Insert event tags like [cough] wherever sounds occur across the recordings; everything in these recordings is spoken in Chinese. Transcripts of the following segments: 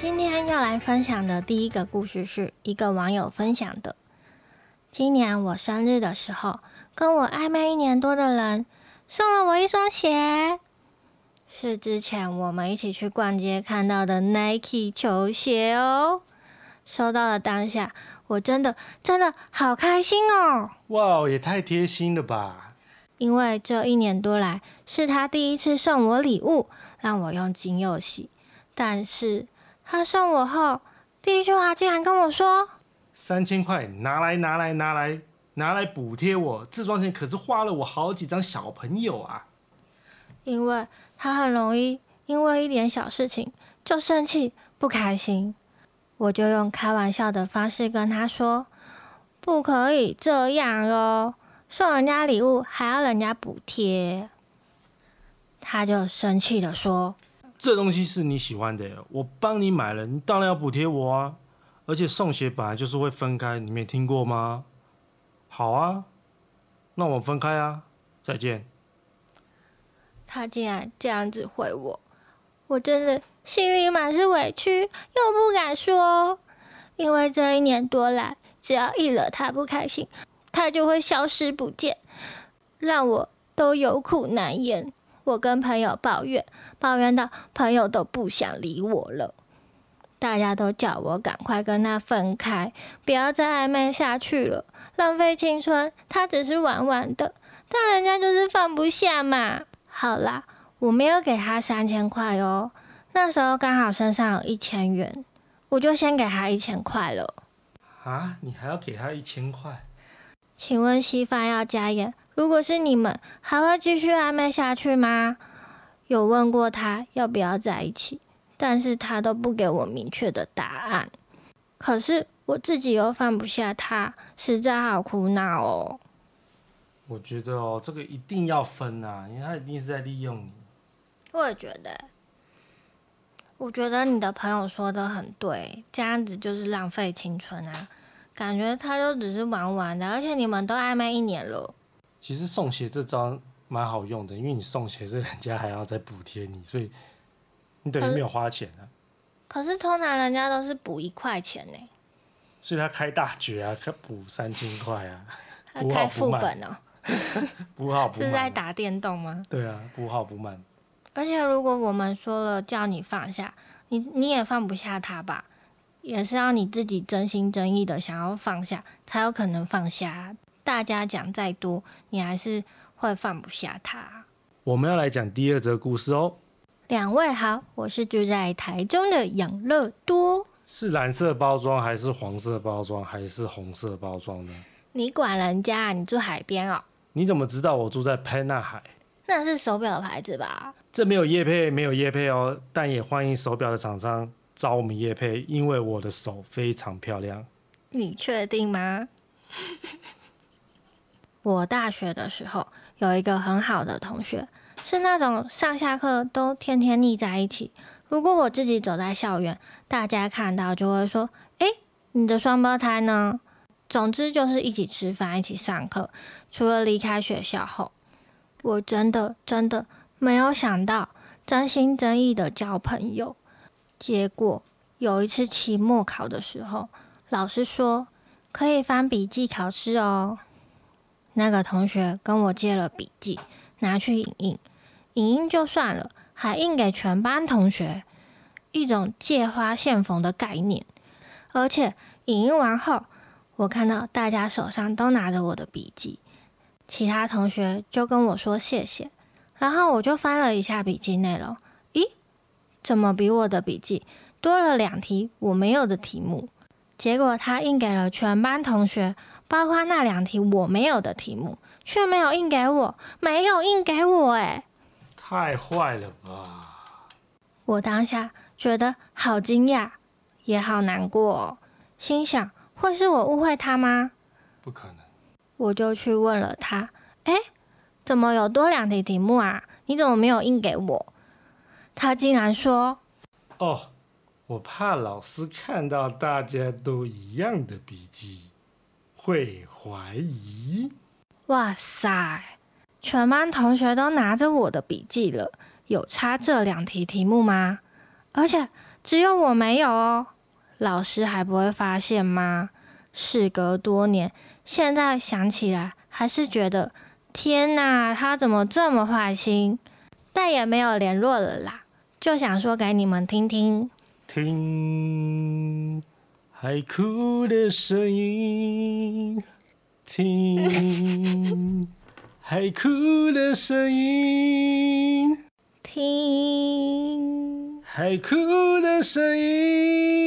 今天要来分享的第一个故事是一个网友分享的。今年我生日的时候，跟我暧昧一年多的人送了我一双鞋，是之前我们一起去逛街看到的 Nike 球鞋哦。收到了当下，我真的真的好开心哦！哇，也太贴心了吧！因为这一年多来是他第一次送我礼物，让我又惊又喜。但是。他送我后，第一句话竟然跟我说：“三千块，拿来拿来拿来拿来补贴我，自装钱可是花了我好几张小朋友啊！”因为他很容易因为一点小事情就生气不开心，我就用开玩笑的方式跟他说：“不可以这样哦，送人家礼物还要人家补贴。”他就生气的说。这东西是你喜欢的，我帮你买了，你当然要补贴我啊！而且送鞋本来就是会分开，你没听过吗？好啊，那我们分开啊，再见。他竟然这样子回我，我真的心里满是委屈，又不敢说，因为这一年多来，只要一惹他不开心，他就会消失不见，让我都有苦难言。我跟朋友抱怨，抱怨到朋友都不想理我了。大家都叫我赶快跟他分开，不要再暧昧下去了，浪费青春。他只是玩玩的，但人家就是放不下嘛。好啦，我没有给他三千块哦，那时候刚好身上有一千元，我就先给他一千块了。啊，你还要给他一千块？请问稀饭要加盐？如果是你们，还会继续暧昧下去吗？有问过他要不要在一起，但是他都不给我明确的答案。可是我自己又放不下他，实在好苦恼哦。我觉得哦，这个一定要分啊，因为他一定是在利用你。我也觉得，我觉得你的朋友说的很对，这样子就是浪费青春啊。感觉他就只是玩玩的，而且你们都暧昧一年了。其实送鞋这招蛮好用的，因为你送鞋是人家还要再补贴你，所以你等于没有花钱啊。可是通常人家都是补一块钱呢，所以他开大绝啊，他补三千块啊，他开副本哦，补好不满，是在打电动吗？对啊，补好不满。而且如果我们说了叫你放下，你你也放不下他吧？也是要你自己真心真意的想要放下，才有可能放下。大家讲再多，你还是会放不下他。我们要来讲第二则故事哦。两位好，我是住在台中的养乐多。是蓝色包装，还是黄色包装，还是红色包装呢？你管人家？你住海边哦。你怎么知道我住在沛纳海？那是手表的牌子吧？这没有叶配，没有叶配哦。但也欢迎手表的厂商找我们叶配，因为我的手非常漂亮。你确定吗？我大学的时候有一个很好的同学，是那种上下课都天天腻在一起。如果我自己走在校园，大家看到就会说：“诶，你的双胞胎呢？”总之就是一起吃饭，一起上课。除了离开学校后，我真的真的没有想到真心真意的交朋友。结果有一次期末考的时候，老师说可以翻笔记考试哦。那个同学跟我借了笔记，拿去影印，影印就算了，还印给全班同学，一种借花献佛的概念。而且影印完后，我看到大家手上都拿着我的笔记，其他同学就跟我说谢谢，然后我就翻了一下笔记内容，咦，怎么比我的笔记多了两题我没有的题目？结果他印给了全班同学。包括那两题我没有的题目，却没有印给我，没有印给我，哎，太坏了吧！我当下觉得好惊讶，也好难过，心想会是我误会他吗？不可能。我就去问了他，哎，怎么有多两题题目啊？你怎么没有印给我？他竟然说，哦，我怕老师看到大家都一样的笔记。会怀疑？哇塞！全班同学都拿着我的笔记了，有差这两题题目吗？而且只有我没有哦，老师还不会发现吗？事隔多年，现在想起来还是觉得，天哪，他怎么这么坏心？再也没有联络了啦，就想说给你们听听。听海哭的声音，听。海哭的声音，听。海哭的声音。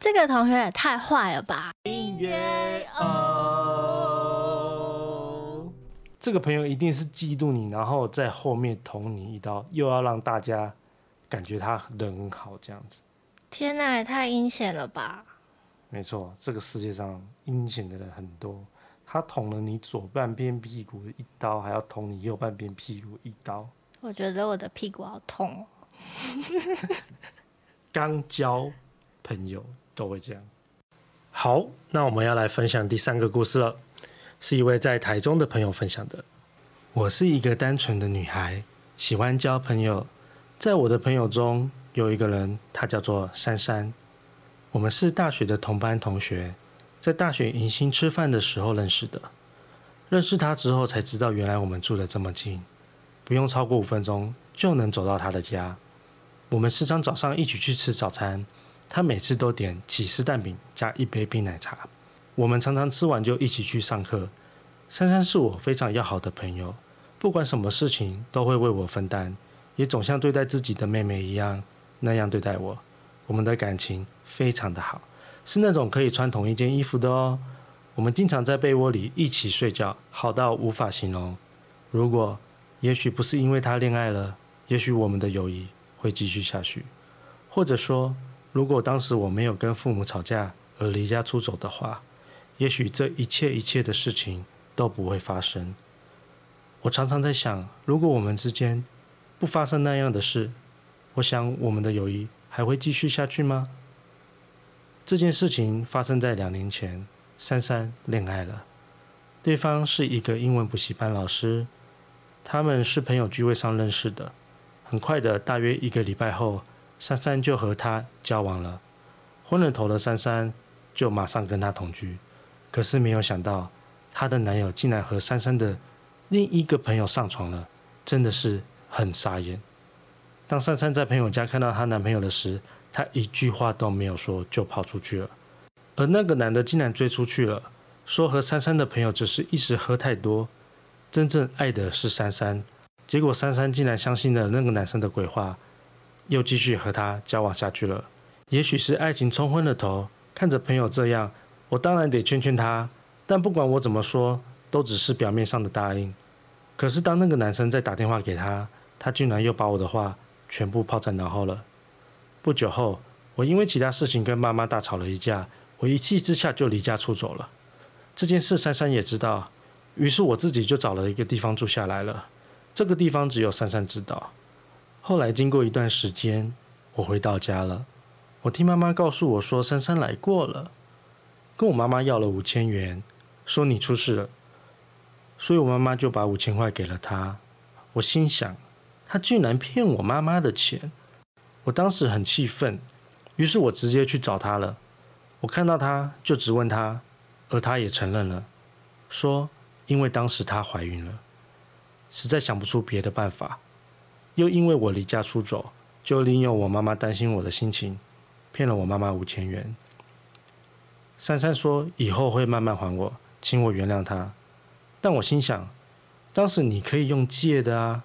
这个同学也太坏了吧！音乐哦，这个朋友一定是嫉妒你，然后在后面捅你一刀，又要让大家感觉他人很好这样子。天哪，也太阴险了吧！没错，这个世界上阴险的人很多。他捅了你左半边屁股一刀，还要捅你右半边屁股一刀。我觉得我的屁股好痛哦。[laughs] [laughs] 刚交朋友都会这样。好，那我们要来分享第三个故事了，是一位在台中的朋友分享的。我是一个单纯的女孩，喜欢交朋友。在我的朋友中有一个人，他叫做珊珊。我们是大学的同班同学。在大学迎新吃饭的时候认识的，认识他之后才知道，原来我们住得这么近，不用超过五分钟就能走到他的家。我们时常早上一起去吃早餐，他每次都点起司蛋饼加一杯冰奶茶。我们常常吃完就一起去上课。珊珊是我非常要好的朋友，不管什么事情都会为我分担，也总像对待自己的妹妹一样那样对待我。我们的感情非常的好。是那种可以穿同一件衣服的哦。我们经常在被窝里一起睡觉，好到无法形容。如果也许不是因为他恋爱了，也许我们的友谊会继续下去。或者说，如果当时我没有跟父母吵架而离家出走的话，也许这一切一切的事情都不会发生。我常常在想，如果我们之间不发生那样的事，我想我们的友谊还会继续下去吗？这件事情发生在两年前，珊珊恋爱了，对方是一个英文补习班老师，他们是朋友聚会上认识的。很快的，大约一个礼拜后，珊珊就和他交往了。昏了头的珊珊就马上跟他同居，可是没有想到，她的男友竟然和珊珊的另一个朋友上床了，真的是很傻眼。当珊珊在朋友家看到她男朋友的时，她一句话都没有说就跑出去了，而那个男的竟然追出去了，说和珊珊的朋友只是一时喝太多，真正爱的是珊珊。结果珊珊竟然相信了那个男生的鬼话，又继续和他交往下去了。也许是爱情冲昏了头，看着朋友这样，我当然得劝劝他。但不管我怎么说，都只是表面上的答应。可是当那个男生再打电话给他，他竟然又把我的话全部抛在脑后了。不久后，我因为其他事情跟妈妈大吵了一架，我一气之下就离家出走了。这件事珊珊也知道，于是我自己就找了一个地方住下来了。这个地方只有珊珊知道。后来经过一段时间，我回到家了。我听妈妈告诉我说，珊珊来过了，跟我妈妈要了五千元，说你出事了，所以我妈妈就把五千块给了她。我心想，她居然骗我妈妈的钱。我当时很气愤，于是我直接去找他了。我看到他就质问他，而他也承认了，说因为当时她怀孕了，实在想不出别的办法，又因为我离家出走，就利用我妈妈担心我的心情，骗了我妈妈五千元。珊珊说以后会慢慢还我，请我原谅她。但我心想，当时你可以用借的啊，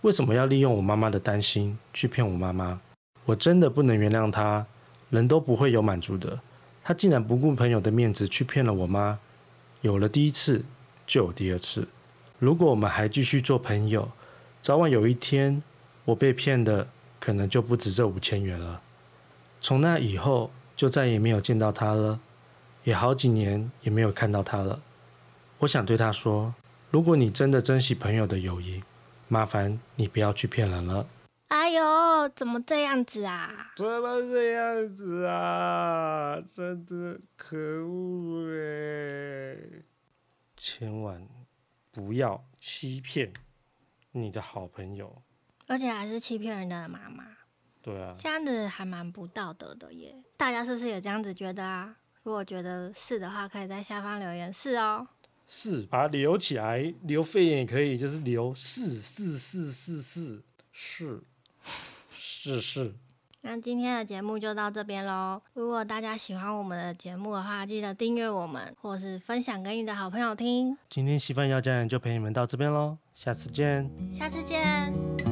为什么要利用我妈妈的担心去骗我妈妈？我真的不能原谅他，人都不会有满足的。他竟然不顾朋友的面子去骗了我妈。有了第一次，就有第二次。如果我们还继续做朋友，早晚有一天，我被骗的可能就不止这五千元了。从那以后，就再也没有见到他了，也好几年也没有看到他了。我想对他说：如果你真的珍惜朋友的友谊，麻烦你不要去骗人了。哎呦，怎么这样子啊？怎么这样子啊？真的可恶哎！千万不要欺骗你的好朋友，而且还是欺骗人家的妈妈。对啊，这样子还蛮不道德的耶。大家是不是也这样子觉得啊？如果觉得是的话，可以在下方留言是哦。是，把它留起来，留肺炎也可以，就是留是是是是是是是是。那今天的节目就到这边喽。如果大家喜欢我们的节目的话，记得订阅我们，或是分享给你的好朋友听。今天西饭要家人就陪你们到这边喽，下次见。下次见。